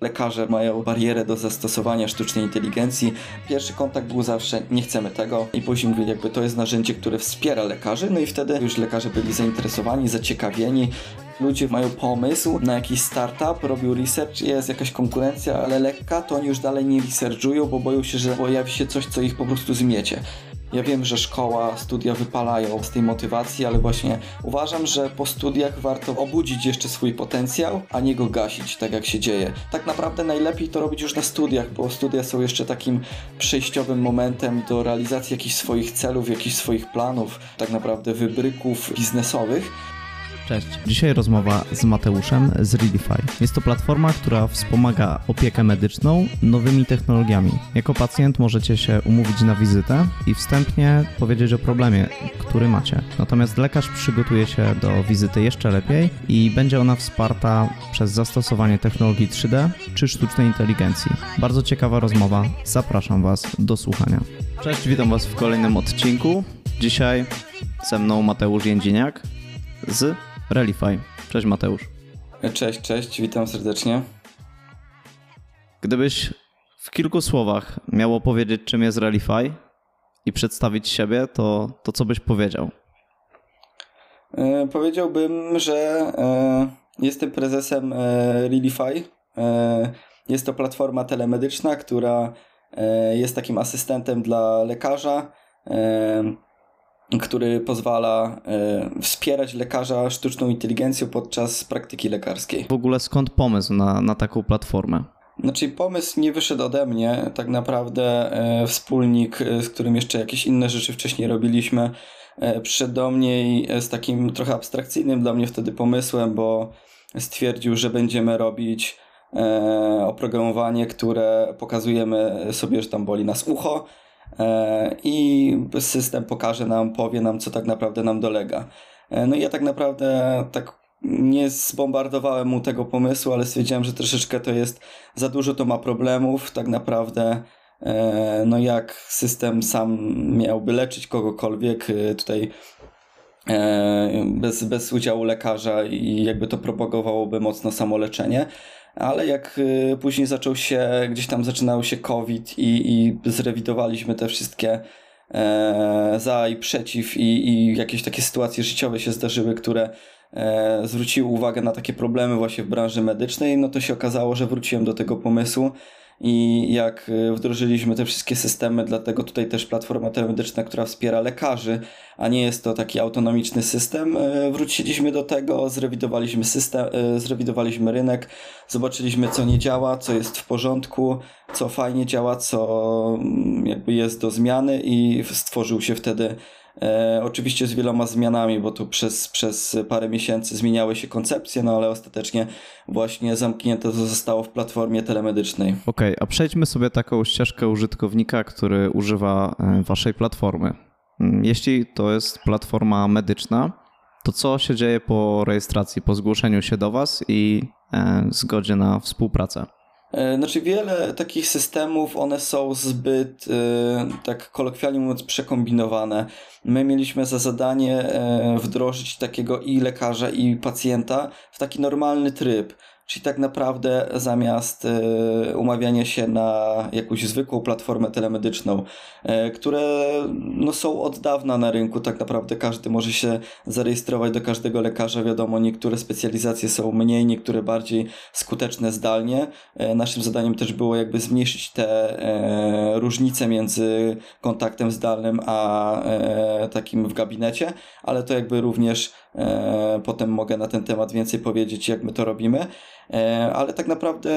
Lekarze mają barierę do zastosowania sztucznej inteligencji. Pierwszy kontakt był zawsze nie chcemy tego i później mówili jakby to jest narzędzie, które wspiera lekarzy, no i wtedy już lekarze byli zainteresowani, zaciekawieni, ludzie mają pomysł na jakiś startup, robią research, jest jakaś konkurencja, ale lekka, to oni już dalej nie researchują, bo boją się, że pojawi się coś, co ich po prostu zmiecie. Ja wiem, że szkoła, studia wypalają z tej motywacji, ale właśnie uważam, że po studiach warto obudzić jeszcze swój potencjał, a nie go gasić, tak jak się dzieje. Tak naprawdę najlepiej to robić już na studiach, bo studia są jeszcze takim przejściowym momentem do realizacji jakichś swoich celów, jakichś swoich planów, tak naprawdę wybryków biznesowych. Cześć. Dzisiaj rozmowa z Mateuszem z Readify. Jest to platforma, która wspomaga opiekę medyczną nowymi technologiami. Jako pacjent możecie się umówić na wizytę i wstępnie powiedzieć o problemie, który macie. Natomiast lekarz przygotuje się do wizyty jeszcze lepiej i będzie ona wsparta przez zastosowanie technologii 3D czy sztucznej inteligencji. Bardzo ciekawa rozmowa. Zapraszam Was do słuchania. Cześć, witam Was w kolejnym odcinku. Dzisiaj ze mną Mateusz Jędziniak z Relify. Cześć Mateusz. Cześć, cześć, witam serdecznie. Gdybyś w kilku słowach miał opowiedzieć, czym jest Relify i przedstawić siebie, to, to co byś powiedział? E, powiedziałbym, że e, jestem prezesem e, Relify. Jest to platforma telemedyczna, która jest takim asystentem dla lekarza który pozwala e, wspierać lekarza sztuczną inteligencją podczas praktyki lekarskiej. W ogóle skąd pomysł na, na taką platformę? Znaczy pomysł nie wyszedł ode mnie, tak naprawdę e, wspólnik, e, z którym jeszcze jakieś inne rzeczy wcześniej robiliśmy, przyszedł do mnie i, z takim trochę abstrakcyjnym dla mnie wtedy pomysłem, bo stwierdził, że będziemy robić oprogramowanie, które pokazujemy sobie, że tam boli nas ucho, i system pokaże nam, powie nam, co tak naprawdę nam dolega. E, no i ja tak naprawdę tak nie zbombardowałem mu tego pomysłu, ale stwierdziłem, że troszeczkę to jest za dużo, to ma problemów. Tak naprawdę, e, no jak system sam miałby leczyć kogokolwiek, tutaj bez, bez udziału lekarza i jakby to propagowałoby mocno samoleczenie ale jak y, później zaczął się, gdzieś tam zaczynał się COVID i, i zrewidowaliśmy te wszystkie e, za i przeciw i, i jakieś takie sytuacje życiowe się zdarzyły, które e, zwróciły uwagę na takie problemy właśnie w branży medycznej, no to się okazało, że wróciłem do tego pomysłu i jak y, wdrożyliśmy te wszystkie systemy, dlatego tutaj też platforma telemedyczna, która wspiera lekarzy, a nie jest to taki autonomiczny system, y, wróciliśmy do tego, zrewidowaliśmy system, y, zrewidowaliśmy rynek, zobaczyliśmy co nie działa, co jest w porządku, co fajnie działa, co mm, jakby jest do zmiany i stworzył się wtedy E, oczywiście z wieloma zmianami, bo tu przez, przez parę miesięcy zmieniały się koncepcje, no ale ostatecznie właśnie zamknięte to zostało w platformie telemedycznej. Okej, okay, a przejdźmy sobie taką ścieżkę użytkownika, który używa e, waszej platformy. Mm, jeśli to jest platforma medyczna, to co się dzieje po rejestracji, po zgłoszeniu się do was i e, zgodzie na współpracę? E, znaczy wiele takich systemów, one są zbyt, e, tak kolokwialnie mówiąc, przekombinowane. My mieliśmy za zadanie e, wdrożyć takiego i lekarza, i pacjenta w taki normalny tryb. Czyli tak naprawdę zamiast y, umawiania się na jakąś zwykłą platformę telemedyczną, y, które no, są od dawna na rynku, tak naprawdę każdy może się zarejestrować do każdego lekarza. Wiadomo, niektóre specjalizacje są mniej, niektóre bardziej skuteczne zdalnie. Y, naszym zadaniem też było jakby zmniejszyć te różnice między kontaktem zdalnym a takim w gabinecie, ale to jakby również potem mogę na ten temat więcej powiedzieć, jak my to robimy. E, ale tak naprawdę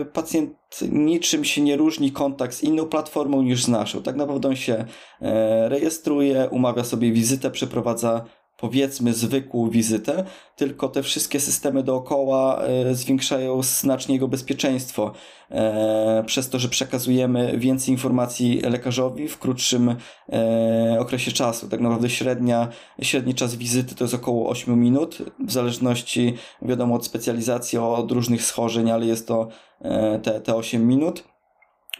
e, pacjent niczym się nie różni kontakt z inną platformą niż z naszą. Tak naprawdę on się e, rejestruje, umawia sobie wizytę, przeprowadza powiedzmy zwykłą wizytę, tylko te wszystkie systemy dookoła e, zwiększają znacznie jego bezpieczeństwo e, przez to, że przekazujemy więcej informacji lekarzowi w krótszym e, okresie czasu. Tak naprawdę średnia, średni czas wizyty to jest około 8 minut, w zależności wiadomo od specjalizacji, od różnych schorzeń, ale jest to te, te 8 minut.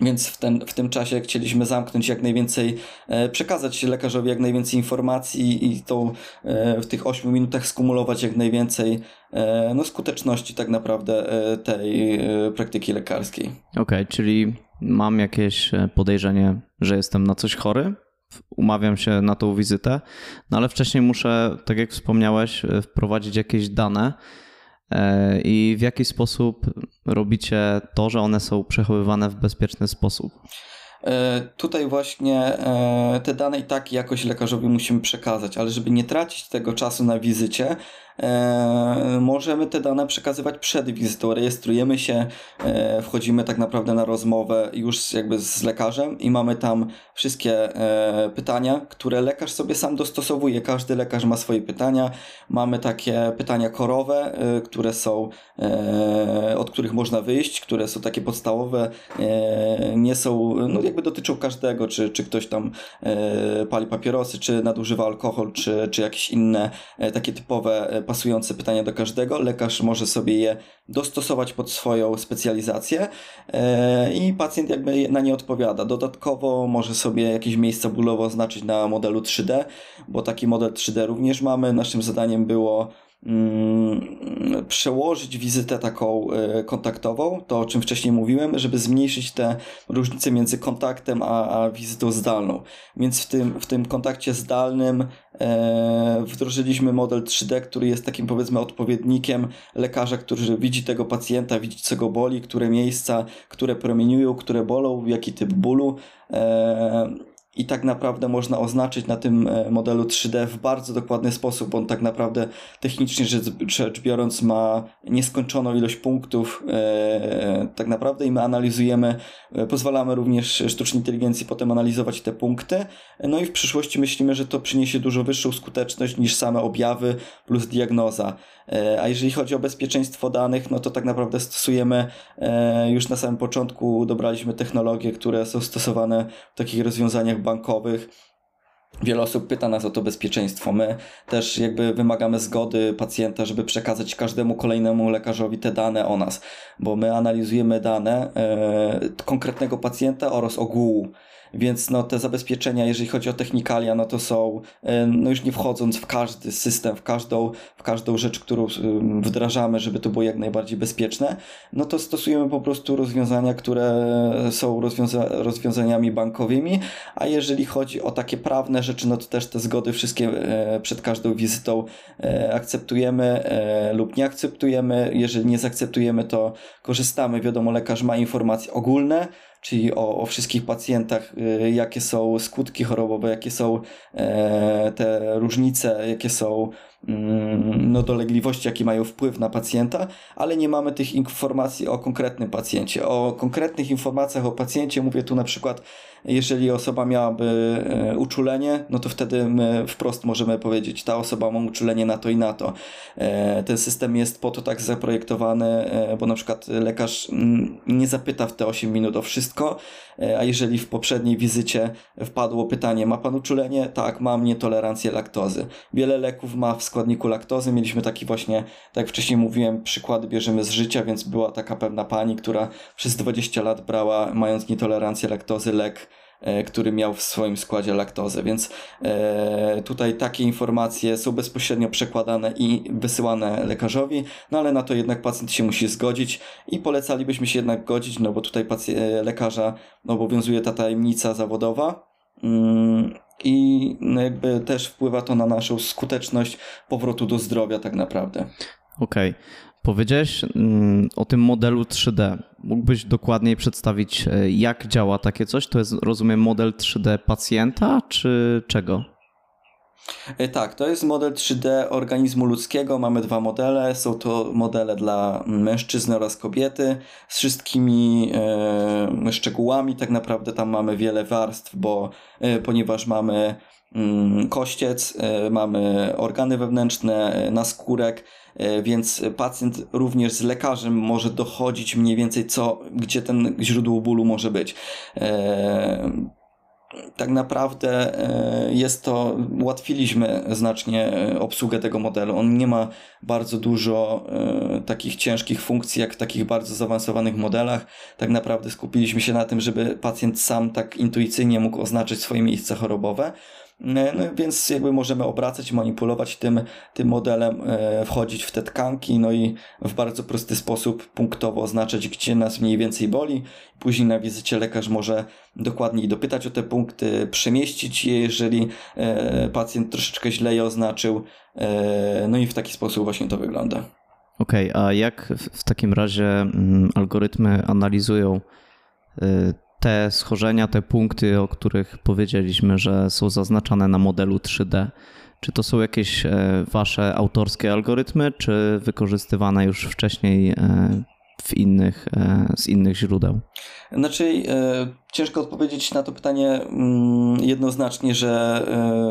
Więc w, ten, w tym czasie chcieliśmy zamknąć jak najwięcej, e, przekazać lekarzowi jak najwięcej informacji i tą, e, w tych 8 minutach skumulować jak najwięcej e, no, skuteczności tak naprawdę tej praktyki lekarskiej. Okej, okay, czyli mam jakieś podejrzenie, że jestem na coś chory, umawiam się na tą wizytę, no ale wcześniej muszę, tak jak wspomniałeś, wprowadzić jakieś dane i w jaki sposób robicie to, że one są przechowywane w bezpieczny sposób? E, tutaj właśnie e, te dane i tak jakoś lekarzowi musimy przekazać, ale żeby nie tracić tego czasu na wizycie, e, możemy te dane przekazywać przed wizytą. Rejestrujemy się, e, wchodzimy tak naprawdę na rozmowę już jakby z lekarzem i mamy tam wszystkie e, pytania, które lekarz sobie sam dostosowuje. Każdy lekarz ma swoje pytania. Mamy takie pytania korowe, które są, od których można wyjść, które są takie podstawowe, nie są, no jakby dotyczą każdego, czy, czy ktoś tam pali papierosy, czy nadużywa alkohol, czy, czy jakieś inne takie typowe pasujące pytania do każdego. Lekarz może sobie je dostosować pod swoją specjalizację e, i pacjent jakby na nie odpowiada. Dodatkowo może sobie jakieś miejsca bólowe oznaczyć na modelu 3D, bo taki model 3D również mamy. Naszym zadaniem było przełożyć wizytę taką e, kontaktową, to o czym wcześniej mówiłem, żeby zmniejszyć te różnice między kontaktem a, a wizytą zdalną. Więc w tym, w tym kontakcie zdalnym e, wdrożyliśmy model 3D, który jest takim powiedzmy odpowiednikiem lekarza, który widzi tego pacjenta, widzi co go boli, które miejsca, które promieniują, które bolą, jaki typ bólu. E, i tak naprawdę można oznaczyć na tym e, modelu 3D w bardzo dokładny sposób, bo on tak naprawdę technicznie rzecz biorąc ma nieskończoną ilość punktów e, tak naprawdę i my analizujemy, e, pozwalamy również sztucznej inteligencji potem analizować te punkty, no i w przyszłości myślimy, że to przyniesie dużo wyższą skuteczność niż same objawy plus diagnoza. A jeżeli chodzi o bezpieczeństwo danych, no to tak naprawdę stosujemy już na samym początku dobraliśmy technologie, które są stosowane w takich rozwiązaniach bankowych. Wiele osób pyta nas o to bezpieczeństwo. My też jakby wymagamy zgody pacjenta, żeby przekazać każdemu kolejnemu lekarzowi te dane o nas, bo my analizujemy dane e, konkretnego pacjenta oraz ogółu więc no, te zabezpieczenia, jeżeli chodzi o technikalia, no to są, no już nie wchodząc w każdy system, w każdą, w każdą rzecz, którą wdrażamy, żeby to było jak najbardziej bezpieczne, no to stosujemy po prostu rozwiązania, które są rozwiąza rozwiązaniami bankowymi, a jeżeli chodzi o takie prawne rzeczy, no to też te zgody wszystkie e, przed każdą wizytą e, akceptujemy e, lub nie akceptujemy. Jeżeli nie zaakceptujemy, to korzystamy. Wiadomo, lekarz ma informacje ogólne, czyli o, o wszystkich pacjentach, y, jakie są skutki chorobowe, jakie są e, te różnice, jakie są no, dolegliwości, jakie mają wpływ na pacjenta, ale nie mamy tych informacji o konkretnym pacjencie. O konkretnych informacjach o pacjencie mówię tu na przykład jeżeli osoba miałaby e, uczulenie, no to wtedy my wprost możemy powiedzieć, ta osoba ma uczulenie na to i na to. E, ten system jest po to tak zaprojektowany, e, bo na przykład lekarz mm, nie zapyta w te 8 minut o wszystko, a jeżeli w poprzedniej wizycie wpadło pytanie, ma pan uczulenie? Tak, mam nietolerancję laktozy. Wiele leków ma w składniku laktozy. Mieliśmy taki właśnie, tak jak wcześniej mówiłem, przykład bierzemy z życia, więc była taka pewna pani, która przez 20 lat brała, mając nietolerancję laktozy, lek E, który miał w swoim składzie laktozę, więc e, tutaj takie informacje są bezpośrednio przekładane i wysyłane lekarzowi, no ale na to jednak pacjent się musi zgodzić i polecalibyśmy się jednak godzić, no bo tutaj e, lekarza obowiązuje ta tajemnica zawodowa, i no jakby też wpływa to na naszą skuteczność powrotu do zdrowia tak naprawdę. Okej. Okay. Powiedziałeś mm, o tym modelu 3D. Mógłbyś dokładniej przedstawić, e, jak działa takie coś? To jest, rozumiem, model 3D pacjenta, czy czego? E, tak, to jest model 3D organizmu ludzkiego. Mamy dwa modele. Są to modele dla mężczyzny oraz kobiety z wszystkimi e, szczegółami. Tak naprawdę tam mamy wiele warstw, bo e, ponieważ mamy mm, kościec, mamy organy wewnętrzne, naskórek, więc pacjent również z lekarzem może dochodzić mniej więcej co, gdzie ten źródło bólu może być. Tak naprawdę e, jest to, ułatwiliśmy znacznie e, obsługę tego modelu. On nie ma bardzo dużo e, takich ciężkich funkcji, jak w takich bardzo zaawansowanych modelach. Tak naprawdę skupiliśmy się na tym, żeby pacjent sam tak intuicyjnie mógł oznaczyć swoje miejsce chorobowe. No, więc jakby możemy obracać, manipulować tym, tym modelem, wchodzić w te tkanki, no i w bardzo prosty sposób punktowo oznaczać, gdzie nas mniej więcej boli. Później na wizycie lekarz może dokładniej dopytać o te punkty, przemieścić je, jeżeli e, pacjent troszeczkę źle je oznaczył. E, no i w taki sposób właśnie to wygląda. Okej, okay, a jak w takim razie mm, algorytmy analizują e, te schorzenia, te punkty, o których powiedzieliśmy, że są zaznaczane na modelu 3D? Czy to są jakieś wasze autorskie algorytmy, czy wykorzystywane już wcześniej w innych, z innych źródeł? Znaczy, ciężko odpowiedzieć na to pytanie mm, jednoznacznie, że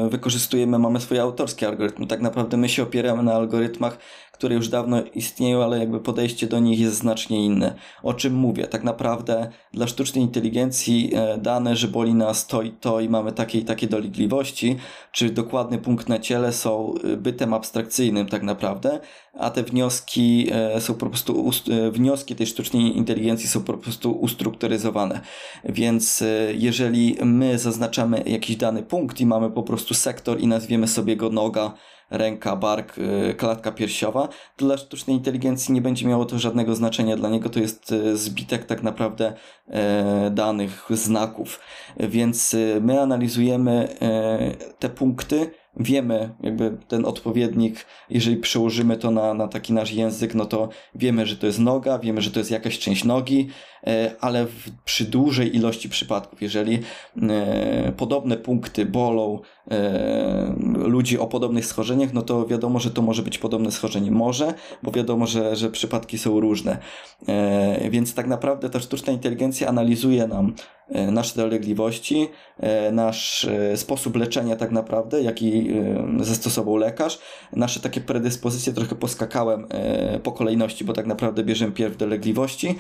wykorzystujemy, mamy swoje autorskie algorytmy. Tak naprawdę my się opieramy na algorytmach, które już dawno istnieją, ale jakby podejście do nich jest znacznie inne. O czym mówię? Tak naprawdę dla sztucznej inteligencji e, dane, że boli nas to i to i mamy takie i takie dolegliwości, czy dokładny punkt na ciele są e, bytem abstrakcyjnym tak naprawdę, a te wnioski e, są po prostu, wnioski tej sztucznej inteligencji są po prostu ustrukturyzowane. Więc jeżeli my zaznaczamy jakiś dany punkt i mamy po prostu sektor i nazwiemy sobie go noga, ręka, bark, y, klatka piersiowa, dla sztucznej inteligencji nie będzie miało to żadnego znaczenia. Dla niego to jest y, zbitek tak naprawdę e, danych, znaków. Więc y, my analizujemy te punkty, wiemy jakby ten odpowiednik, jeżeli przełożymy to na, na taki nasz język, no to wiemy, że to jest noga, wiemy, że to jest jakaś część nogi, ale w, przy dużej ilości przypadków, jeżeli e, podobne punkty bolą e, ludzi o podobnych schorzeniach, no to wiadomo, że to może być podobne schorzenie. Może, bo wiadomo, że, że przypadki są różne. Więc tak naprawdę ta sztuczna inteligencja analizuje nam E, nasze dolegliwości, e, nasz e, sposób leczenia tak naprawdę, jaki zastosował lekarz, nasze takie predyspozycje trochę poskakałem po kolejności, bo tak naprawdę bierzemy pierw dolegliwości,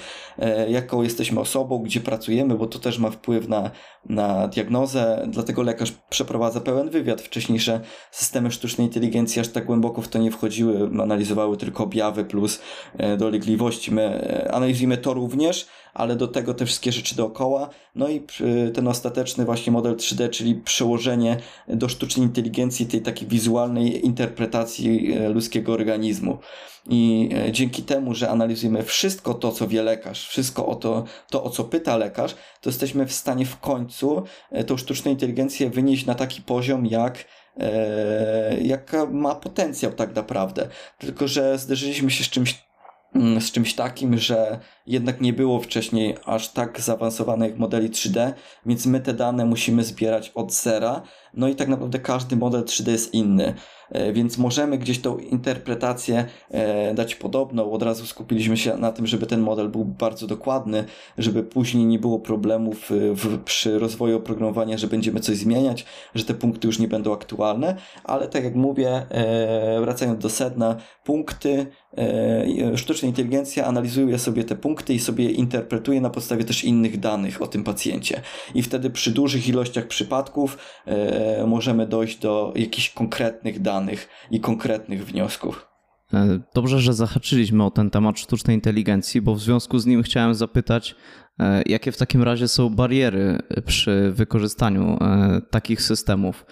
jaką jesteśmy osobą, gdzie pracujemy, bo to też ma wpływ na, na diagnozę, dlatego lekarz przeprowadza pełen wywiad. Wcześniejsze systemy sztucznej inteligencji aż tak głęboko w to nie wchodziły, analizowały tylko objawy plus dolegliwości. My analizujemy to również, ale do tego te wszystkie rzeczy dookoła. No i ten ostateczny właśnie model 3D, czyli przełożenie do sztucznej inteligencji tej takiej wizualnej interpretacji e, ludzkiego organizmu. I e, dzięki temu, że analizujemy wszystko to, co wie lekarz, wszystko o to, to o co pyta lekarz, to jesteśmy w stanie w końcu e, tą sztuczną inteligencję wynieść na taki poziom, jak jaka ma potencjał tak naprawdę. Tylko, że zderzyliśmy się z czymś Mm, z czymś takim, że jednak nie było wcześniej aż tak zaawansowanych modeli 3D, więc my te dane musimy zbierać od zera. No i tak naprawdę każdy model 3D jest inny. E, więc możemy gdzieś tą interpretację e, dać podobną. Od razu skupiliśmy się na tym, żeby ten model był bardzo dokładny, żeby później nie było problemów e, w, przy rozwoju oprogramowania, że będziemy coś zmieniać, że te punkty już nie będą aktualne, ale tak jak mówię, wracając do sedna, punkty, sztuczna inteligencja analizuje sobie te punkty i sobie interpretuje na podstawie też innych danych o tym pacjencie. I wtedy przy dużych ilościach przypadków możemy dojść do jakichś konkretnych danych danych i konkretnych wniosków. E, dobrze, że zahaczyliśmy o ten temat sztucznej inteligencji, bo w związku z nim chciałem zapytać, e, jakie w takim razie są bariery przy wykorzystaniu e, takich systemów.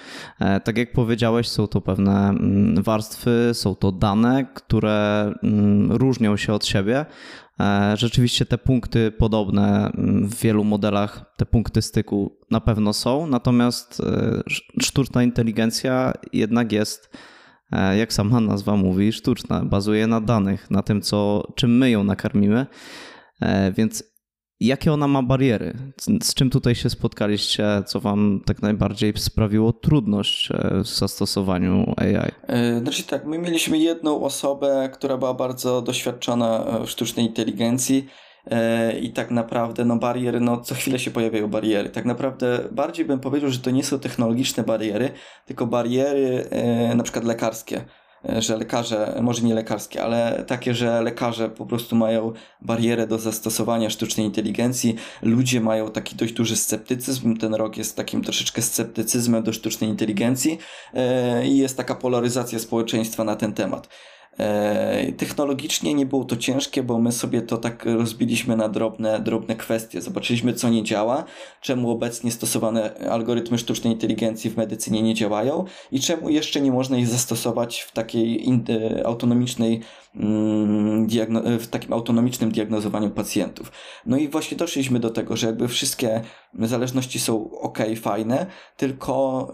Tak jak powiedziałeś, są to pewne mm, warstwy, są to dane, które mm, różnią się od siebie. Rzeczywiście te punkty podobne mm, w wielu modelach, te punkty styku na pewno są, natomiast sztuczna inteligencja jednak jest E, jak sama nazwa mówi, sztuczna, bazuje na danych, na tym, co, czym my ją nakarmimy. E, więc jakie ona ma bariery? Z czym tutaj się spotkaliście, co wam tak najbardziej sprawiło trudność e, w zastosowaniu AI? Znaczy tak, my mieliśmy jedną osobę, która była bardzo doświadczona w sztucznej inteligencji E, i tak naprawdę no bariery, no co chwilę się pojawiają bariery. Tak naprawdę bardziej bym powiedział, że to nie są technologiczne bariery, tylko bariery e, na przykład lekarskie. Że lekarze, może nie lekarskie, ale takie, że lekarze po prostu mają barierę do zastosowania sztucznej inteligencji, ludzie mają taki dość duży sceptycyzm, ten rok jest takim troszeczkę sceptycyzmem do sztucznej inteligencji i jest taka polaryzacja społeczeństwa na ten temat. E, technologicznie nie było to ciężkie, bo my sobie to tak rozbiliśmy na drobne, drobne kwestie. Zobaczyliśmy, co nie działa, czemu obecnie stosowane algorytmy sztucznej inteligencji w medycynie nie działają i czemu jeszcze nie można ich zastosować w takiej e, autonomicznej Mm, w takim autonomicznym diagnozowaniu pacjentów. No i właśnie doszliśmy do tego, że jakby wszystkie zależności są ok, fajne, tylko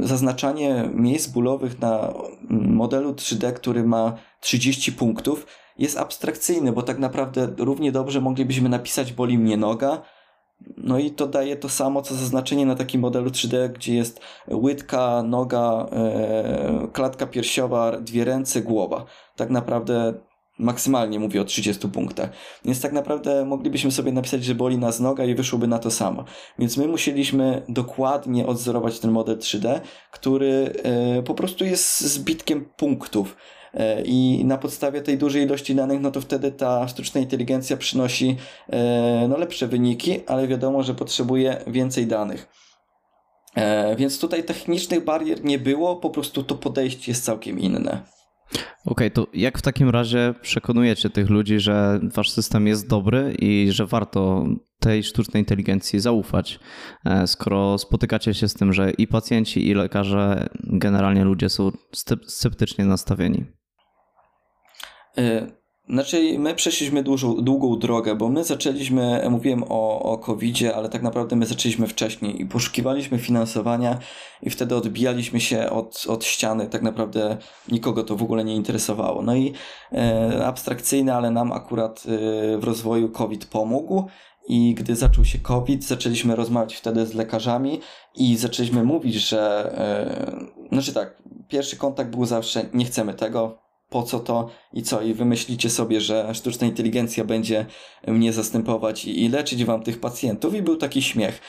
y, zaznaczanie miejsc bólowych na modelu 3D, który ma 30 punktów, jest abstrakcyjny, bo tak naprawdę równie dobrze moglibyśmy napisać boli mnie noga, no i to daje to samo, co zaznaczenie na takim modelu 3D, gdzie jest łydka, noga, e, klatka piersiowa, dwie ręce, głowa. Tak naprawdę maksymalnie mówię o 30 punktach. Więc tak naprawdę moglibyśmy sobie napisać, że boli nas noga i wyszłoby na to samo. Więc my musieliśmy dokładnie odzorować ten model 3D, który e, po prostu jest zbitkiem punktów. E, i na podstawie tej dużej ilości danych, no to wtedy ta sztuczna inteligencja przynosi e, no, lepsze wyniki, ale wiadomo, że potrzebuje więcej danych. E, więc tutaj technicznych barier nie było, po prostu to podejście jest całkiem inne. Okej, okay, to jak w takim razie przekonujecie tych ludzi, że wasz system jest dobry i że warto tej sztucznej inteligencji zaufać, skoro spotykacie się z tym, że i pacjenci, i lekarze, generalnie ludzie są sceptycznie nastawieni? Y, znaczy, my przeszliśmy dużą, długą drogę, bo my zaczęliśmy, mówiłem o, o COVID-zie, ale tak naprawdę my zaczęliśmy wcześniej i poszukiwaliśmy finansowania i wtedy odbijaliśmy się od, od ściany. Tak naprawdę nikogo to w ogóle nie interesowało. No i e, abstrakcyjne, ale nam akurat e, w rozwoju COVID pomógł. I gdy zaczął się COVID, zaczęliśmy rozmawiać wtedy z lekarzami i zaczęliśmy mówić, że, e, znaczy tak, pierwszy kontakt był zawsze, nie chcemy tego, po co to i co, i wymyślicie sobie, że sztuczna inteligencja będzie mnie zastępować i, i leczyć wam tych pacjentów. I był taki śmiech.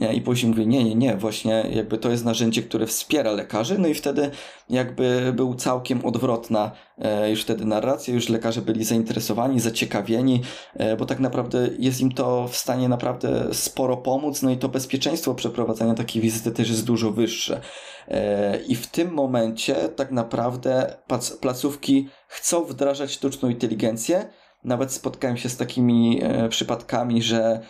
I później mówię, nie, nie, nie, właśnie jakby to jest narzędzie, które wspiera lekarzy, no i wtedy jakby był całkiem odwrotna e, już wtedy narracja, już lekarze byli zainteresowani, zaciekawieni, e, bo tak naprawdę jest im to w stanie naprawdę sporo pomóc, no i to bezpieczeństwo przeprowadzania takiej wizyty też jest dużo wyższe. E, I w tym momencie tak naprawdę placówki chcą wdrażać sztuczną inteligencję, nawet spotkałem się z takimi przypadkami, że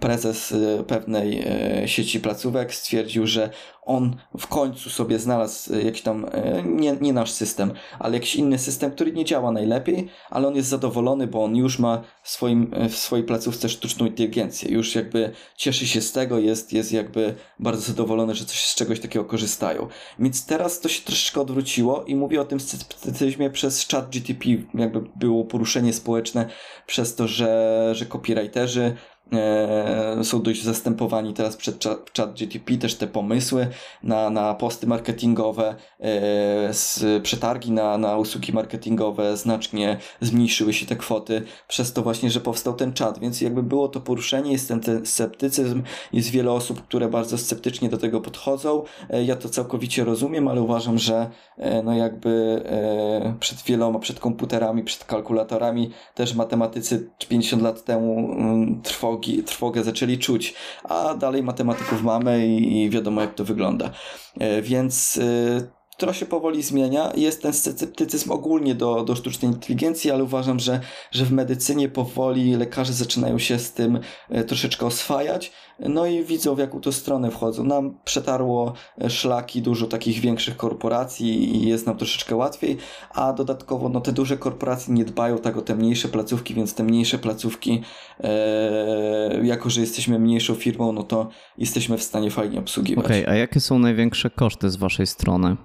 prezes e, pewnej e, sieci placówek stwierdził, że on w końcu sobie znalazł e, jakiś tam, e, nie, nie nasz system, ale jakiś inny system, który nie działa najlepiej, ale on jest zadowolony, bo on już ma w, swoim, w swojej placówce sztuczną inteligencję. Już jakby cieszy się z tego, jest, jest jakby bardzo zadowolony, że coś z czegoś takiego korzystają. Więc teraz to się troszeczkę odwróciło i mówię o tym sceptycyzmie przez chat GTP, jakby było poruszenie społeczne przez to, że, że copywriterzy E, są dość zastępowani teraz przed chat GTP, też te pomysły na, na posty marketingowe, e, z przetargi na, na usługi marketingowe znacznie zmniejszyły się te kwoty przez to właśnie, że powstał ten czat, więc jakby było to poruszenie, jest ten, ten sceptycyzm, jest wiele osób, które bardzo sceptycznie do tego podchodzą, e, ja to całkowicie rozumiem, ale uważam, że no jakby przed wieloma, przed komputerami, przed kalkulatorami też matematycy 50 lat temu mm, trwało trwogi, trwogę zaczęli czuć, a dalej matematyków mamy i, i wiadomo jak to wygląda. E, więc to się powoli zmienia. Jest ten sceptycyzm ogólnie do, do sztucznej inteligencji, ale uważam, że, że w medycynie powoli lekarze zaczynają się z tym e, troszeczkę oswajać. No i widzą, w jaką to stronę wchodzą. Nam przetarło e, szlaki dużo takich większych korporacji i jest nam troszeczkę łatwiej, a dodatkowo no, te duże korporacje nie dbają tak o te mniejsze placówki, więc te mniejsze placówki, e, jako że jesteśmy mniejszą firmą, no to jesteśmy w stanie fajnie obsługiwać. Okej, okay, a jakie są największe koszty z Waszej strony?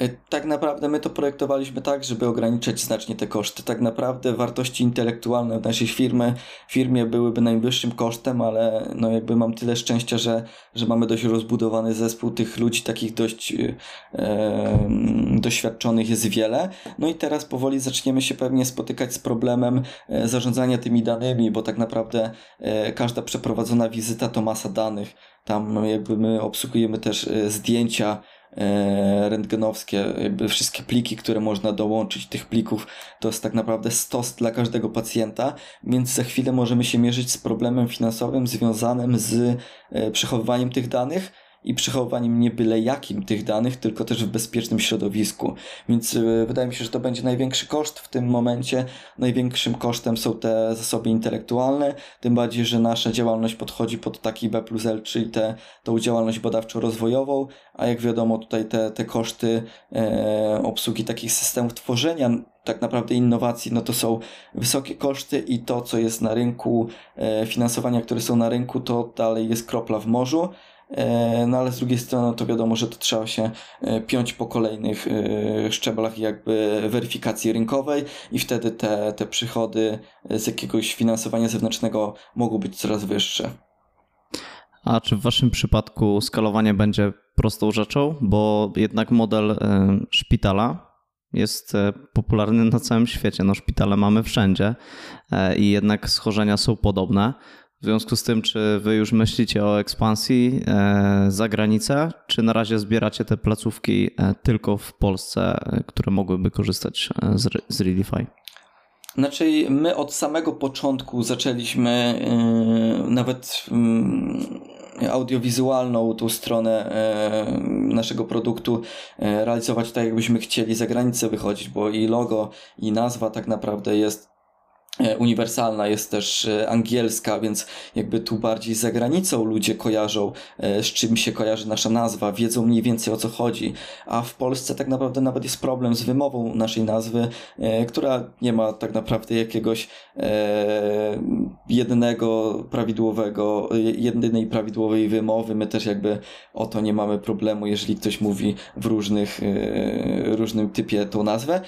E, tak naprawdę my to projektowaliśmy tak, żeby ograniczać znacznie te koszty. Tak naprawdę wartości intelektualne w naszej firmy, firmie byłyby najwyższym kosztem, ale no jakby mam tyle szczęścia, że, że mamy dość rozbudowany zespół tych ludzi, takich dość e, doświadczonych jest wiele. No i teraz powoli zaczniemy się pewnie spotykać z problemem e, zarządzania tymi danymi, bo tak naprawdę e, każda przeprowadzona wizyta to masa danych. Tam jakby my obsługujemy też zdjęcia, e, rentgenowskie, jakby wszystkie pliki, które można dołączyć tych plików, to jest tak naprawdę stos dla każdego pacjenta, więc za chwilę możemy się mierzyć z problemem finansowym związanym z e, przechowywaniem tych danych, i przechowywaniem nie byle jakim tych danych, tylko też w bezpiecznym środowisku. Więc e, wydaje mi się, że to będzie największy koszt w tym momencie. Największym kosztem są te zasoby intelektualne, tym bardziej, że nasza działalność podchodzi pod taki B plus L, czyli te, tą działalność badawczo-rozwojową, a jak wiadomo tutaj te, te koszty e, obsługi takich systemów tworzenia tak naprawdę innowacji, no to są wysokie koszty i to, co jest na rynku, e, finansowania, które są na rynku, to dalej jest kropla w morzu. E, no ale z drugiej strony to wiadomo, że to trzeba się e, piąć po kolejnych e, szczeblach jakby weryfikacji rynkowej i wtedy te, te przychody z jakiegoś finansowania zewnętrznego mogą być coraz wyższe. A czy w Waszym przypadku skalowanie będzie prostą rzeczą? Bo jednak model szpitala jest popularny na całym świecie. No, szpitale mamy wszędzie i jednak schorzenia są podobne. W związku z tym, czy wy już myślicie o ekspansji e, za granicę, czy na razie zbieracie te placówki e, tylko w Polsce, e, które mogłyby korzystać z, z Readify? Znaczy, my od samego początku zaczęliśmy nawet yy, audiowizualną tą stronę naszego produktu realizować tak, jakbyśmy chcieli za granicę wychodzić, bo i logo, i nazwa tak naprawdę jest E, uniwersalna, jest też e, angielska, więc jakby tu bardziej za granicą ludzie kojarzą, e, z czym się kojarzy nasza nazwa, wiedzą mniej więcej o co chodzi, a w Polsce tak naprawdę nawet jest problem z wymową naszej nazwy, która nie ma tak naprawdę jakiegoś jednego prawidłowego, jedynej prawidłowej wymowy. My też jakby o to nie mamy problemu, jeżeli ktoś mówi w różnych, różnym typie tą nazwę,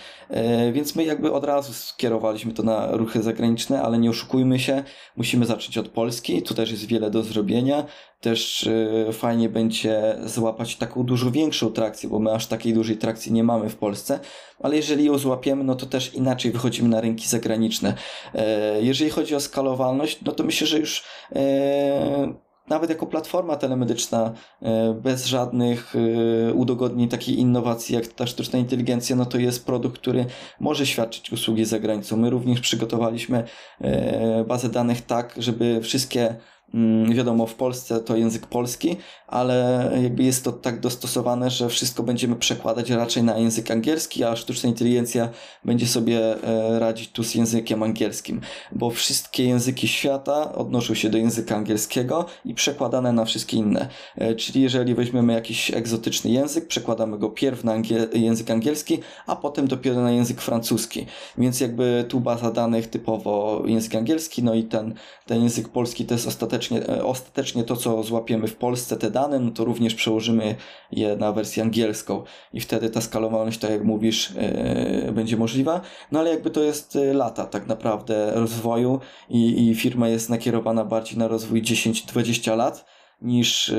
więc my jakby od razu skierowaliśmy to na ruchy zagraniczne, ale nie oszukujmy się, musimy zacząć od Polski, tu też jest wiele do zrobienia, też y, fajnie będzie złapać taką dużo większą trakcję, bo my aż takiej dużej trakcji nie mamy w Polsce, ale jeżeli ją złapiemy, no to też inaczej wychodzimy na rynki zagraniczne. E, jeżeli chodzi o skalowalność, no to myślę, że już e, nawet jako platforma telemedyczna, e, bez żadnych e, udogodnień, takiej innowacji jak ta sztuczna inteligencja, no to jest produkt, który może świadczyć usługi za granicą. My również przygotowaliśmy e, bazę danych tak, żeby wszystkie wiadomo, w Polsce to język polski, ale jakby jest to tak dostosowane, że wszystko będziemy przekładać raczej na język angielski, a sztuczna inteligencja będzie sobie e, radzić tu z językiem angielskim, bo wszystkie języki świata odnoszą się do języka angielskiego i przekładane na wszystkie inne. E, czyli jeżeli weźmiemy jakiś egzotyczny język, przekładamy go pierw na angiel język angielski, a potem dopiero na język francuski. Więc jakby tu baza danych typowo język angielski, no i ten, ten język polski to jest ostatecznie ostatecznie, e, ostatecznie to, co złapiemy w Polsce, te dane, no to również przełożymy je na wersję angielską i wtedy ta skalowalność, tak jak mówisz, yy, będzie możliwa. No ale jakby to jest e, lata tak naprawdę rozwoju i, i firma jest nakierowana bardziej na rozwój 10-20 lat niż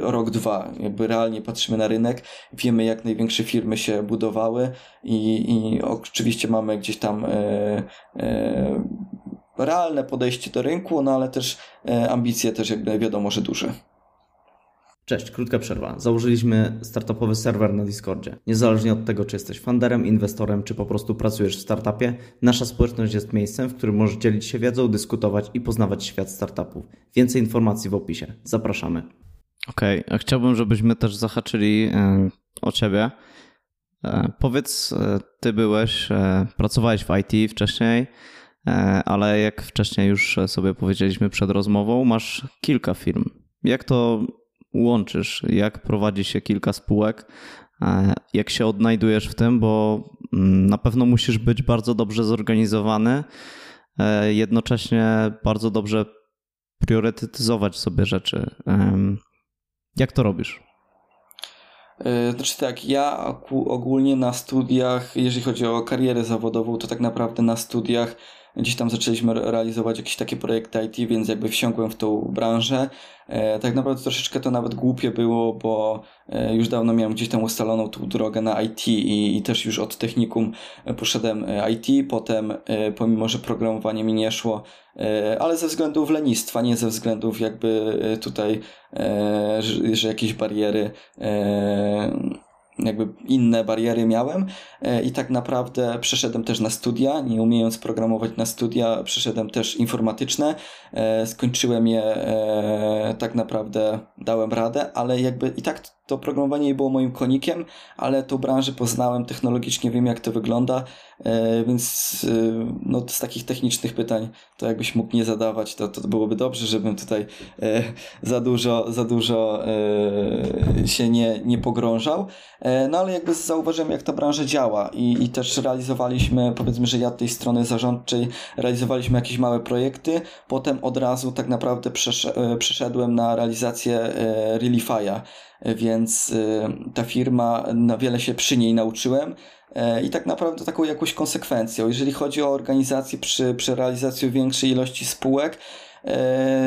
rok, dwa. Jakby realnie patrzymy na rynek, wiemy jak największe firmy się budowały i, i oczywiście mamy gdzieś tam realne podejście do rynku, no ale też e, ambicje też jakby wiadomo, że duże. Cześć, krótka przerwa. Założyliśmy startupowy serwer na Discordzie. Niezależnie od tego, czy jesteś funderem, inwestorem, czy po prostu pracujesz w startupie, nasza społeczność jest miejscem, w którym możesz dzielić się wiedzą, dyskutować i poznawać świat startupów. Więcej informacji w opisie. Zapraszamy. Okej, okay, a chciałbym, żebyśmy też zahaczyli e, o ciebie. E, powiedz, ty byłeś, pracowałeś w IT wcześniej. E, ale jak wcześniej już sobie powiedzieliśmy przed rozmową, masz kilka firm. Jak to łączysz? Jak prowadzi się kilka spółek? E, jak się odnajdujesz w tym, bo mm, na pewno musisz być bardzo dobrze zorganizowany, e, jednocześnie bardzo dobrze priorytetyzować sobie rzeczy. Jak to robisz? Znaczy tak, ja ogólnie na studiach, jeżeli chodzi o karierę zawodową, to tak naprawdę na studiach gdzieś tam zaczęliśmy realizować jakieś takie projekty IT, więc jakby wsiąkłem w tą branżę. E, tak naprawdę troszeczkę to nawet głupie było, bo e, już dawno miałem gdzieś tam ustaloną tą drogę na IT i, i też już od technikum poszedłem IT, potem pomimo, że programowanie mi nie szło, ale ze względów lenistwa, nie ze względów jakby tutaj, że, że jakieś bariery jakby inne bariery miałem. E, i tak naprawdę przeszedłem też na studia, nie umiejąc programować na studia, przeszedłem też informatyczne, e, skończyłem je, e, tak naprawdę dałem radę, ale jakby i tak to programowanie nie było moim konikiem, ale tą branżę poznałem technologicznie, wiem jak to wygląda, e, więc e, no, z takich technicznych pytań to jakbyś mógł nie zadawać, to, to byłoby dobrze, żebym tutaj e, za dużo, za dużo się nie, nie pogrążał. No ale jakby zauważyłem jak ta branża działa i, i też realizowaliśmy, powiedzmy, że ja tej strony zarządczej realizowaliśmy jakieś małe projekty, potem od razu tak naprawdę przeszedłem na realizację Realify'a więc y, ta firma, na wiele się przy niej nauczyłem e, i tak naprawdę taką jakąś konsekwencją. Jeżeli chodzi o organizację przy, przy realizacji większej ilości spółek,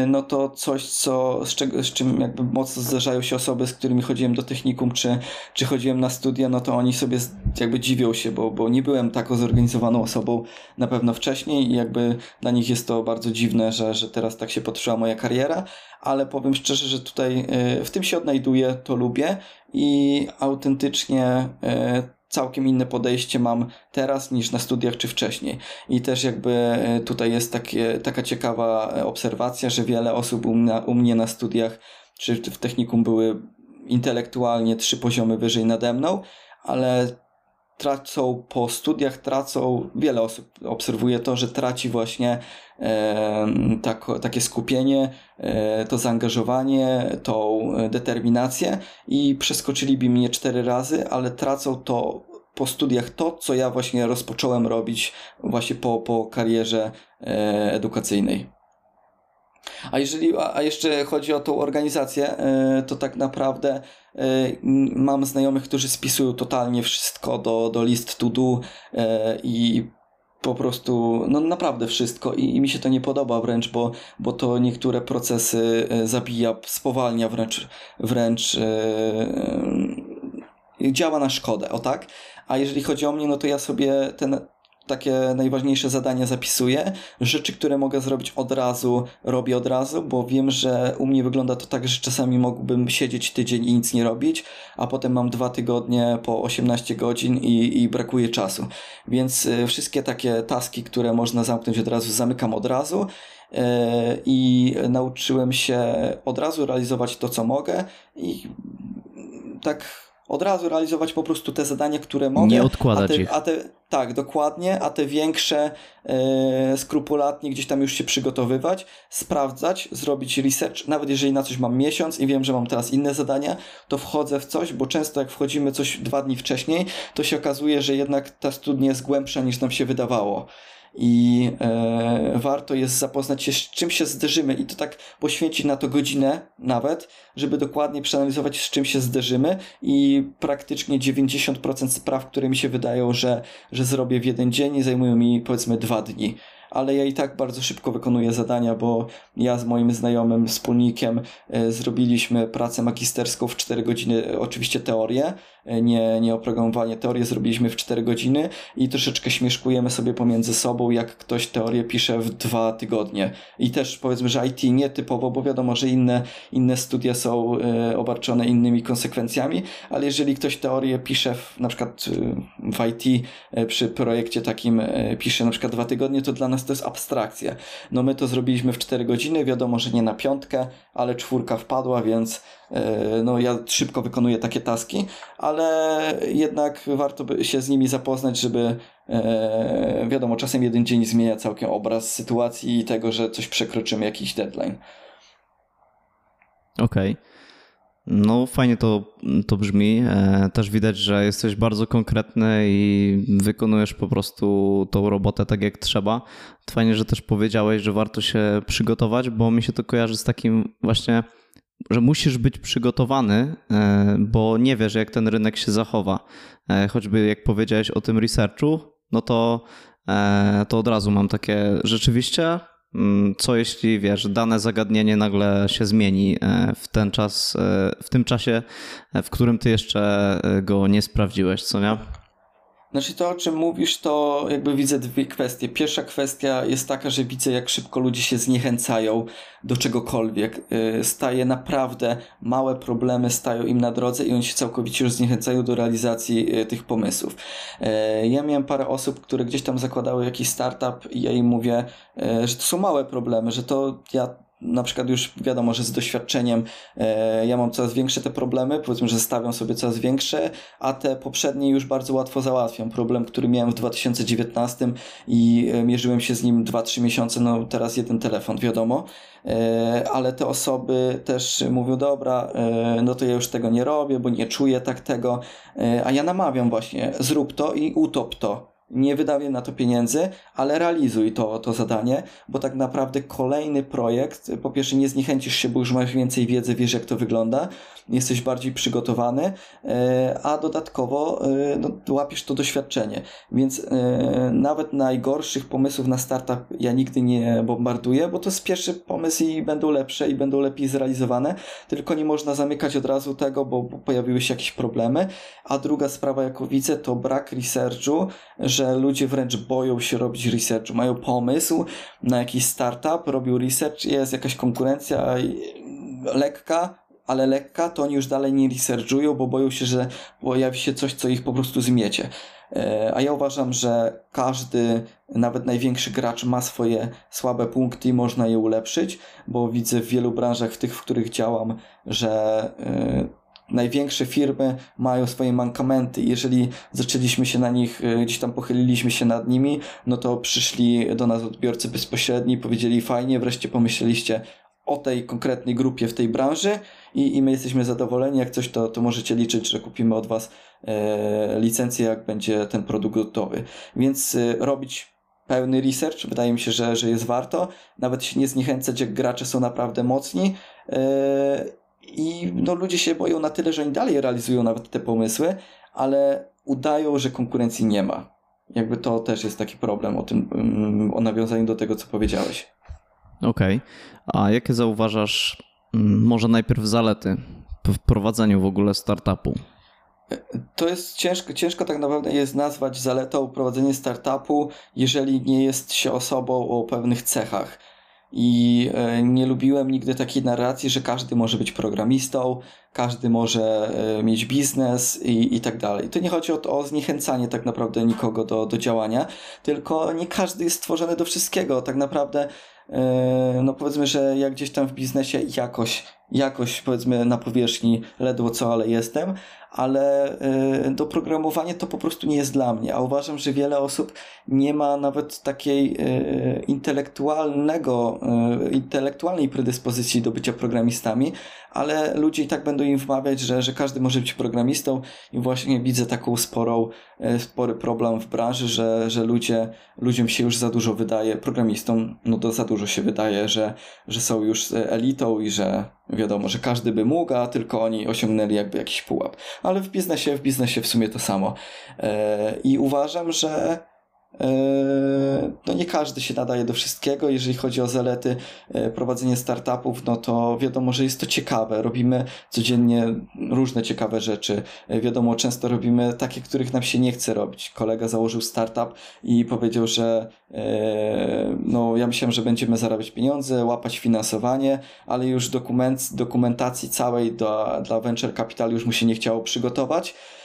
no to coś, co, z, czego, z czym jakby mocno zdarzają się osoby, z którymi chodziłem do technikum, czy, czy chodziłem na studia, no to oni sobie jakby dziwią się, bo, bo nie byłem taką zorganizowaną osobą na pewno wcześniej i jakby dla nich jest to bardzo dziwne, że, że teraz tak się potoczyła moja kariera, ale powiem szczerze, że tutaj e, w tym się odnajduję, to lubię i autentycznie e, całkiem inne podejście mam teraz niż na studiach czy wcześniej. I też jakby e, tutaj jest takie, taka ciekawa obserwacja, że wiele osób u u mnie na studiach czy w technikum były intelektualnie trzy poziomy wyżej nade mną, ale tracą po studiach, tracą, wiele osób obserwuje to, że traci właśnie e, tak, takie skupienie, e, to zaangażowanie, tą determinację i przeskoczyliby mnie cztery razy, ale tracą to po studiach to, co ja właśnie rozpocząłem robić właśnie po, po karierze e, edukacyjnej. A jeżeli, a jeszcze chodzi o tą organizację, e, to tak naprawdę mam znajomych, którzy spisują totalnie wszystko do, do list to do e, i po prostu, no naprawdę wszystko I, i, mi się to nie podoba wręcz, bo, bo to niektóre procesy zabija, spowalnia wręcz, wręcz działa na szkodę, o tak? A jeżeli chodzi o mnie, no to ja sobie ten takie najważniejsze zadania zapisuję. Rzeczy, które mogę zrobić od razu, robię od razu, bo wiem, że u mnie wygląda to tak, że czasami mógłbym siedzieć tydzień i nic nie robić, a potem mam dwa tygodnie po 18 godzin i, i brakuje czasu. Więc y, wszystkie takie taski, które można zamknąć od razu, zamykam od razu y, i nauczyłem się od razu realizować to, co mogę i tak od razu realizować po prostu te zadania, które mogę. Nie odkładać a te, ich. A te, tak, dokładnie, a te większe e, skrupulatnie gdzieś tam już się przygotowywać, sprawdzać, zrobić research, nawet jeżeli na coś mam miesiąc i wiem, że mam teraz inne zadania, to wchodzę w coś, bo często jak wchodzimy coś dwa dni wcześniej, to się okazuje, że jednak ta studnia jest głębsza niż nam się wydawało i e, warto jest zapoznać się z czym się zderzymy. I to tak poświęcić na to godzinę nawet, żeby dokładnie przeanalizować z czym się zderzymy. I praktycznie 90% spraw, które mi się wydają, że, że zrobię w jeden dzień zajmują mi powiedzmy dwa dni. Ale ja i tak bardzo szybko wykonuję zadania, bo ja z moim znajomym, wspólnikiem e, zrobiliśmy pracę magisterską w 4 godziny, oczywiście teorię, e, nie, nie oprogramowanie, teorię zrobiliśmy w 4 godziny i troszeczkę śmieszkujemy sobie pomiędzy sobą, jak ktoś teorię pisze w dwa tygodnie. I też powiedzmy, że IT nietypowo, bo wiadomo, że inne, inne studia są e, obarczone innymi konsekwencjami, ale jeżeli ktoś teorię pisze w, na przykład w IT przy projekcie takim pisze na przykład dwa tygodnie, to dla nas to jest abstrakcja. No my to zrobiliśmy w 4 godziny, wiadomo, że nie na piątkę, ale czwórka wpadła, więc e, no ja szybko wykonuję takie taski, ale jednak warto się z nimi zapoznać, żeby e, wiadomo, czasem jeden dzień zmienia całkiem obraz sytuacji i tego, że coś przekroczymy jakiś deadline. Okej. Okay. No, fajnie to, to brzmi. E, też widać, że jesteś bardzo konkretny i wykonujesz po prostu tą robotę tak jak trzeba. Fajnie, że też powiedziałeś, że warto się przygotować, bo mi się to kojarzy z takim właśnie, że musisz być przygotowany, e, bo nie wiesz, jak ten rynek się zachowa. E, choćby jak powiedziałeś o tym researchu, no to e, to od razu mam takie rzeczywiście. Mm, co jeśli wiesz, dane zagadnienie nagle się zmieni w ten czas, w tym czasie, w którym ty jeszcze go nie sprawdziłeś, co nie? Znaczy to, o czym mówisz, to jakby widzę dwie kwestie. Pierwsza kwestia jest taka, że widzę, jak szybko ludzie się zniechęcają do czegokolwiek. Y, staje naprawdę, małe problemy stają im na drodze i oni się całkowicie już zniechęcają do realizacji y, tych pomysłów. Y, ja miałem parę osób, które gdzieś tam zakładały jakiś startup i ja im mówię, że to są małe problemy, że to ja na przykład już wiadomo, że z doświadczeniem e, ja mam coraz większe te problemy, powiedzmy, że stawiam sobie coraz większe, a te poprzednie już bardzo łatwo załatwiam. Problem, który miałem w 2019 i e, mierzyłem się z nim 2-3 miesiące, no teraz jeden telefon, wiadomo, e, ale te osoby też mówią, dobra, e, no to ja już tego nie robię, bo nie czuję tak tego, e, a ja namawiam właśnie, zrób to i utop to nie wydawaj na to pieniędzy, ale realizuj to, to zadanie, bo tak naprawdę kolejny projekt, po pierwsze nie zniechęcisz się, bo już masz więcej wiedzy, wiesz jak to wygląda, jesteś bardziej przygotowany, e, a dodatkowo e, no, łapiesz to doświadczenie. Więc e, nawet najgorszych pomysłów na startup ja nigdy nie bombarduję, bo to jest pierwszy pomysł i będą lepsze i będą lepiej zrealizowane, tylko nie można zamykać od razu tego, bo pojawiły się jakieś problemy. A druga sprawa, jaką widzę, to brak researchu, że ludzie wręcz boją się robić researchu. Mają pomysł na jakiś startup, robią research, jest jakaś konkurencja lekka, ale lekka, to oni już dalej nie researchują, bo boją się, że pojawi się coś, co ich po prostu zmiecie. E, a ja uważam, że każdy, nawet największy gracz ma swoje słabe punkty i można je ulepszyć, bo widzę w wielu branżach, w tych, w których działam, że e, największe firmy mają swoje mankamenty. Jeżeli zaczęliśmy się na nich, e, gdzieś tam pochyliliśmy się nad nimi, no to przyszli do nas odbiorcy bezpośredni powiedzieli fajnie, wreszcie pomyśleliście o tej konkretnej grupie w tej branży i, i my jesteśmy zadowoleni. Jak coś, to, to możecie liczyć, że kupimy od Was e, licencję, jak będzie ten produkt gotowy. Więc e, robić pełny research, wydaje mi się, że, że jest warto. Nawet się nie zniechęcać, jak gracze są naprawdę mocni. E, I no, ludzie się boją na tyle, że oni dalej realizują nawet te pomysły, ale udają, że konkurencji nie ma. Jakby to też jest taki problem o tym, mm, o nawiązaniu do tego, co powiedziałeś. Okej. Okay. A jakie zauważasz mm, może najpierw zalety w prowadzeniu w ogóle startupu? To jest ciężko, ciężko tak naprawdę jest nazwać zaletą prowadzenie startupu, jeżeli nie jest się osobą o pewnych cechach. I e, nie lubiłem nigdy takiej narracji, że każdy może być programistą, każdy może e, mieć biznes i, i tak dalej. To nie chodzi o, o zniechęcanie tak naprawdę nikogo do, do działania, tylko nie każdy jest stworzony do wszystkiego. Tak naprawdę E, no powiedzmy, że jak gdzieś tam w biznesie jakoś, jakoś powiedzmy na powierzchni ledwo co, ale jestem, ale e, do programowania to po prostu nie jest dla mnie, a uważam, że wiele osób nie ma nawet takiej intelektualnego, intelektualnej predyspozycji do bycia programistami, ale ludzie i tak będą im wmawiać, że, że każdy może być programistą i właśnie widzę taką sporą, spory problem w branży, że, że ludzie, ludziom się już za dużo wydaje, programistom no to za dużo się wydaje, że, że są już elitą i że wiadomo, że każdy by mógł, a tylko oni osiągnęli jakby jakiś pułap. Ale w biznesie, w biznesie w sumie to samo. E, I uważam, że E, no nie każdy się nadaje do wszystkiego. Jeżeli chodzi o zalety e, prowadzenia startupów, no to wiadomo, że jest to ciekawe. Robimy codziennie różne ciekawe rzeczy. E, wiadomo, często robimy takie, których nam się nie chce robić. Kolega założył startup i powiedział, że no ja myślałem, że będziemy zarabiać pieniądze, łapać finansowanie, ale już dokument, dokumentacji całej do, dla Venture Capital już mu się nie chciało przygotować E,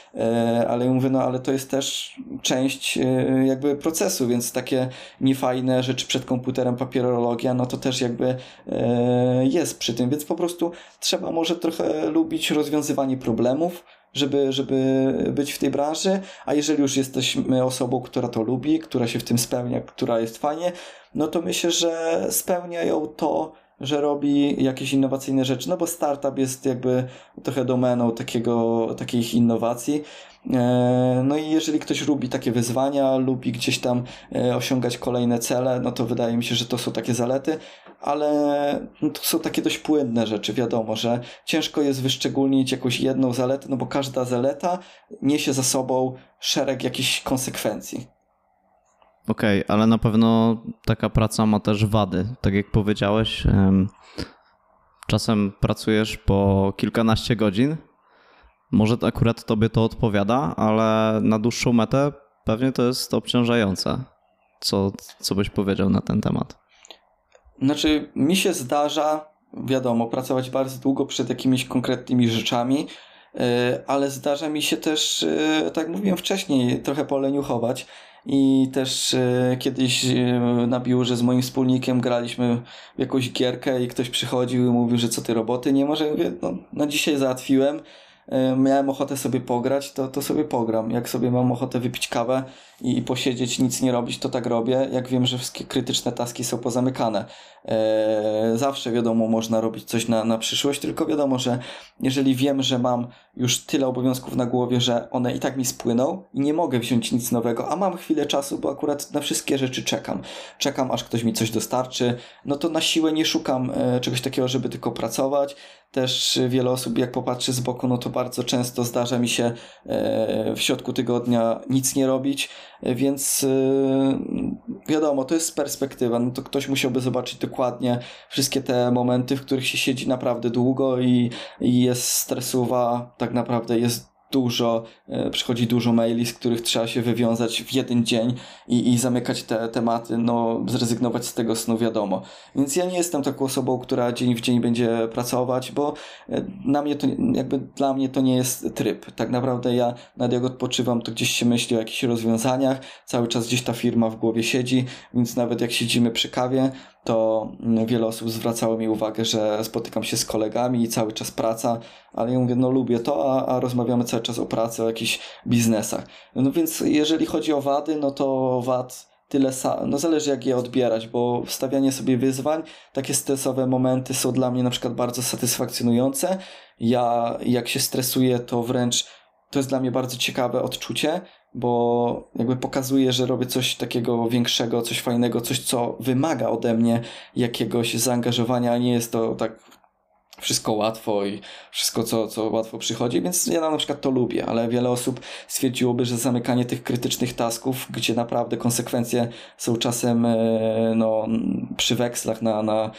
ale ja mówię, no ale to jest też część e, jakby procesu, więc takie niefajne rzeczy przed komputerem, papierologia, no to też jakby e, jest przy tym, więc po prostu trzeba może trochę lubić rozwiązywanie problemów, żeby, żeby być w tej branży, a jeżeli już jesteśmy osobą, która to lubi, która się w tym spełnia, która jest fajnie, no to myślę, że spełniają to że robi jakieś innowacyjne rzeczy, no bo startup jest jakby trochę domeną takiego, takich innowacji. E, no i jeżeli ktoś lubi takie wyzwania, lubi gdzieś tam e, osiągać kolejne cele, no to wydaje mi się, że to są takie zalety, ale no to są takie dość płynne rzeczy. Wiadomo, że ciężko jest wyszczególnić jakąś jedną zaletę, no bo każda zaleta niesie za sobą szereg jakichś konsekwencji. Okej, okay, ale na pewno taka praca ma też wady. Tak jak powiedziałeś, czasem pracujesz po kilkanaście godzin. Może akurat tobie to odpowiada, ale na dłuższą metę pewnie to jest obciążające. Co, co byś powiedział na ten temat? Znaczy, mi się zdarza, wiadomo, pracować bardzo długo przed jakimiś konkretnymi rzeczami, e, ale zdarza mi się też, e, tak jak mówiłem wcześniej, trochę poleniuchować. I też e, kiedyś na biurze z moim wspólnikiem graliśmy w jakąś gierkę i ktoś przychodził i mówił, że co ty roboty nie może. Mówię, no, no dzisiaj załatwiłem E, miałem ochotę sobie pograć, to, to sobie pogram. Jak sobie mam ochotę wypić kawę i, i posiedzieć, nic nie robić, to tak robię. Jak wiem, że wszystkie krytyczne taski są pozamykane. Zawsze wiadomo, można robić coś na, na przyszłość, tylko wiadomo, że jeżeli wiem, że mam już tyle obowiązków na głowie, że one i tak mi spłyną i nie mogę wziąć nic nowego, a mam chwilę czasu, bo akurat na wszystkie rzeczy czekam. Czekam, aż ktoś mi coś dostarczy, no to na siłę nie szukam e, czegoś takiego, żeby tylko pracować też wiele osób, jak popatrzy z boku, no to bardzo często zdarza mi się e, w środku tygodnia nic nie robić, więc e, wiadomo, to jest perspektywa. No to ktoś musiałby zobaczyć dokładnie wszystkie te momenty, w których się siedzi naprawdę długo i, i jest stresowa, tak naprawdę jest dużo, e, przychodzi dużo maili, z których trzeba się wywiązać w jeden dzień i, i zamykać te tematy, no zrezygnować z tego snu, wiadomo. Więc ja nie jestem taką osobą, która dzień w dzień będzie pracować, bo e, na mnie to, jakby dla mnie to nie jest tryb. Tak naprawdę ja nawet jak odpoczywam, to gdzieś się myśli o jakichś rozwiązaniach, cały czas gdzieś ta firma w głowie siedzi, więc nawet jak siedzimy przy kawie, to wiele osób zwracało mi uwagę, że spotykam się z kolegami i cały czas praca, ale ja mówię, no lubię to, a, a rozmawiamy cały czas o pracy, o jakichś biznesach. No więc jeżeli chodzi o wady, no to wad tyle samo, no zależy jak je odbierać, bo wstawianie sobie wyzwań, takie stresowe momenty są dla mnie na przykład bardzo satysfakcjonujące. Ja jak się stresuję, to wręcz to jest dla mnie bardzo ciekawe odczucie, bo jakby pokazuje, że robię coś takiego większego, coś fajnego, coś, co wymaga ode mnie jakiegoś zaangażowania, nie jest to tak wszystko łatwo i wszystko, co, co łatwo przychodzi, więc ja na przykład to lubię, ale wiele osób stwierdziłoby, że zamykanie tych krytycznych tasków, gdzie naprawdę konsekwencje są czasem e, no, przy wekslach na, na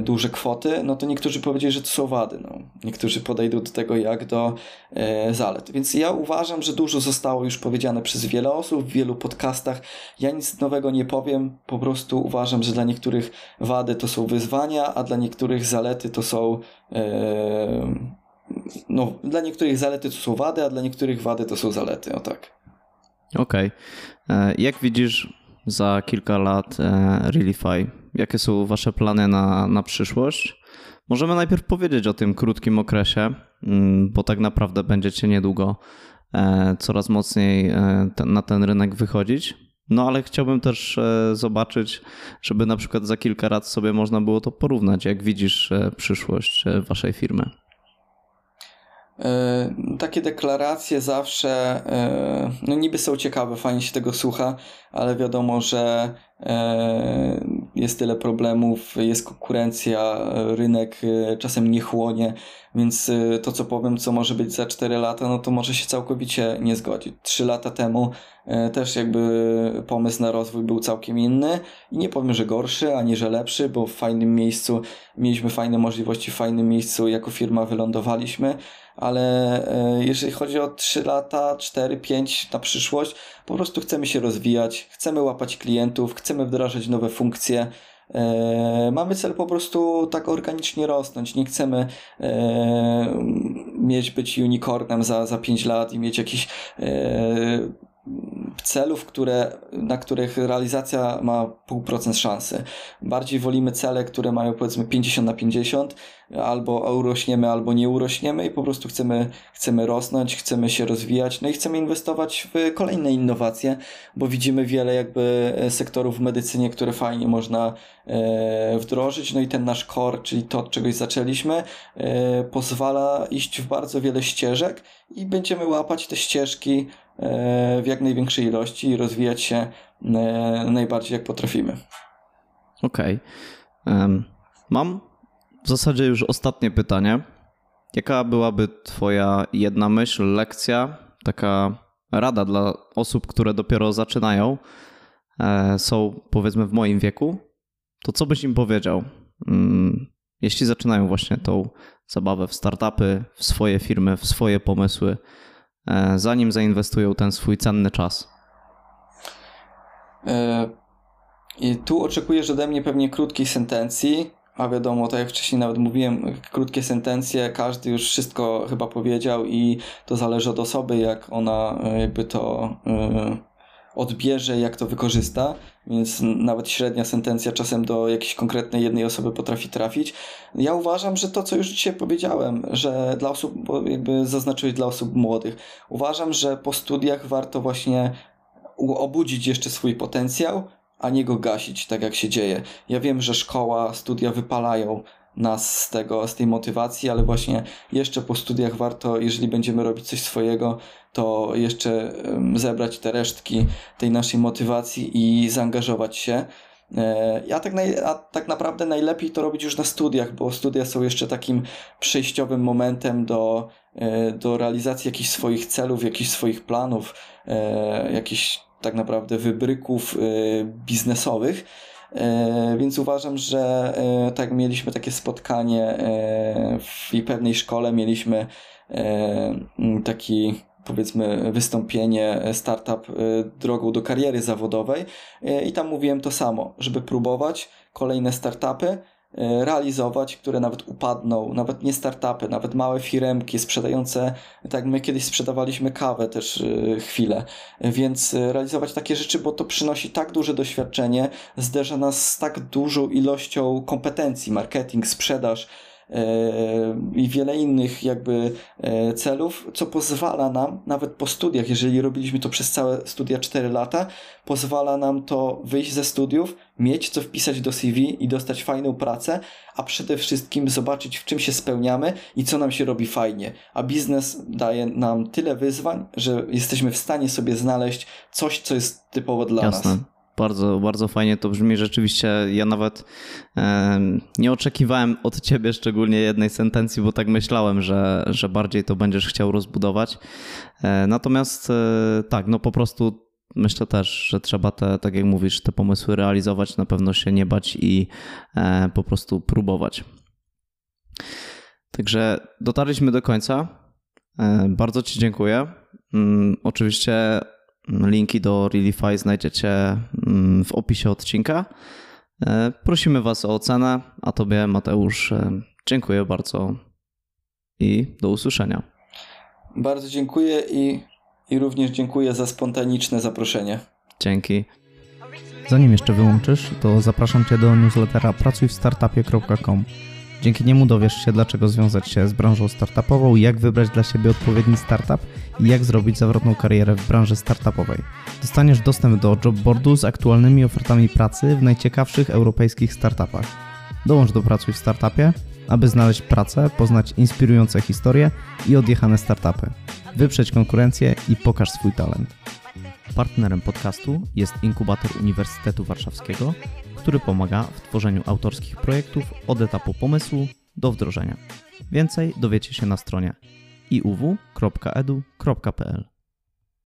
duże kwoty, no to niektórzy powiedzieli, że to są wady. No. Niektórzy podejdą do tego jak do e, zalet. Więc ja uważam, że dużo zostało już powiedziane przez wiele osób w wielu podcastach. Ja nic nowego nie powiem, po prostu uważam, że dla niektórych wady to są wyzwania, a dla niektórych zalety to są. E, no, dla niektórych zalety to są wady, a dla niektórych wady to są zalety. O tak. Okej. Okay. E, jak widzisz za kilka lat e, Realify? Jakie są Wasze plany na, na przyszłość? Możemy najpierw powiedzieć o tym krótkim okresie, mm, bo tak naprawdę będziecie niedługo e, coraz mocniej e, na ten rynek wychodzić. No ale chciałbym też zobaczyć, żeby na przykład za kilka lat sobie można było to porównać. Jak widzisz przyszłość Waszej firmy? E, takie deklaracje zawsze, e, no niby są ciekawe, fajnie się tego słucha, ale wiadomo, że e, jest tyle problemów, jest konkurencja, rynek czasem nie chłonie, więc to co powiem, co może być za 4 lata, no to może się całkowicie nie zgodzić. 3 lata temu też jakby pomysł na rozwój był całkiem inny i nie powiem, że gorszy, ani że lepszy, bo w fajnym miejscu mieliśmy fajne możliwości, w fajnym miejscu jako firma wylądowaliśmy, ale e, jeżeli chodzi o 3 lata, 4, 5 na przyszłość, po prostu chcemy się rozwijać, chcemy łapać klientów, chcemy wdrażać nowe funkcje. E, mamy cel po prostu tak organicznie rosnąć. Nie chcemy e, mieć być unicornem za, za 5 lat i mieć jakiś celów, które, na których realizacja ma pół procent szansy. Bardziej wolimy cele, które mają powiedzmy 50 na 50, albo urośniemy, albo nie urośniemy i po prostu chcemy, chcemy rosnąć, chcemy się rozwijać, no i chcemy inwestować w kolejne innowacje, bo widzimy wiele jakby sektorów w medycynie, które fajnie można e, wdrożyć, no i ten nasz core, czyli to, od czegoś zaczęliśmy, e, pozwala iść w bardzo wiele ścieżek i będziemy łapać te ścieżki E, w jak największej ilości i rozwijać się e, najbardziej jak potrafimy. Okej. Okay. Mam w zasadzie już ostatnie pytanie. Jaka byłaby Twoja jedna myśl, lekcja, taka rada dla osób, które dopiero zaczynają, e, są powiedzmy w moim wieku, to co byś im powiedział, mm, jeśli zaczynają właśnie tą zabawę w startupy, w swoje firmy, w swoje pomysły, e, zanim zainwestują ten swój cenny czas? I tu oczekujesz ode mnie pewnie krótkiej sentencji, a wiadomo, tak jak wcześniej nawet mówiłem, krótkie sentencje, każdy już wszystko chyba powiedział i to zależy od osoby, jak ona e, jakby to odbierze, jak to wykorzysta, więc nawet średnia sentencja czasem do jakiejś konkretnej jednej osoby potrafi trafić. Ja uważam, że to, co już dzisiaj powiedziałem, że dla osób, jakby zaznaczyłeś dla osób młodych, uważam, że po studiach warto właśnie obudzić jeszcze swój potencjał, a nie go gasić, tak jak się dzieje. Ja wiem, że szkoła, studia wypalają nas z tego, z tej motywacji, ale właśnie jeszcze po studiach warto, jeżeli będziemy robić coś swojego, to jeszcze zebrać te resztki tej naszej motywacji i zaangażować się. E, ja tak, naj, a tak naprawdę najlepiej to robić już na studiach, bo studia są jeszcze takim przejściowym momentem do, e, do realizacji jakichś swoich celów, jakichś swoich planów, e, jakichś tak naprawdę wybryków biznesowych. Y, więc uważam, że y, tak mieliśmy takie spotkanie w pewnej szkole, mieliśmy taki powiedzmy wystąpienie startup drogą do kariery zawodowej. I tam mówiłem to samo, żeby próbować kolejne startupy, E, realizować, które nawet upadną, nawet nie startupy, nawet małe firemki sprzedające, tak my kiedyś sprzedawaliśmy kawę też e, chwilę, więc e, realizować takie rzeczy, bo to przynosi tak duże doświadczenie, zderza nas z tak dużą ilością kompetencji, marketing, sprzedaż, i wiele innych jakby celów, co pozwala nam, nawet po studiach, jeżeli robiliśmy to przez całe studia 4 lata, pozwala nam to wyjść ze studiów, mieć co wpisać do CV i dostać fajną pracę, a przede wszystkim zobaczyć w czym się spełniamy i co nam się robi fajnie. A biznes daje nam tyle wyzwań, że jesteśmy w stanie sobie znaleźć coś, co jest typowo dla Jasne. nas. Bardzo, bardzo fajnie to brzmi. Rzeczywiście ja nawet nie oczekiwałem od ciebie szczególnie jednej sentencji, bo tak myślałem, że, że bardziej to będziesz chciał rozbudować. E, natomiast e, tak, no po prostu myślę też, że trzeba te, tak jak mówisz, te pomysły realizować, na pewno się nie bać i e, po prostu próbować. Także dotarliśmy do końca. Bardzo Ci dziękuję. Mm, oczywiście linki do Realify znajdziecie mm, w opisie odcinka. E, prosimy Was o ocenę, a Tobie, Mateusz, dziękuję bardzo i do usłyszenia. Bardzo dziękuję i i również dziękuję za spontaniczne zaproszenie. Dzięki. Zanim jeszcze wyłączysz, to zapraszam Cię do newslettera pracujwstartupie.com. Dzięki niemu dowiesz się, dlaczego związać się z branżą startupową, jak wybrać dla siebie odpowiedni startup i jak zrobić zawrotną karierę w branży startupowej. Dostaniesz dostęp do jobboardu z aktualnymi ofertami pracy w najciekawszych europejskich startupach. Dołącz do Pracuj w Startupie, aby znaleźć pracę, poznać inspirujące historie i odjechane startupy wyprzeć konkurencję i pokaż swój talent. Partnerem podcastu jest inkubator Uniwersytetu Warszawskiego, który pomaga w tworzeniu autorskich projektów od etapu pomysłu do wdrożenia. Więcej dowiecie się na stronie iuw.edu.pl.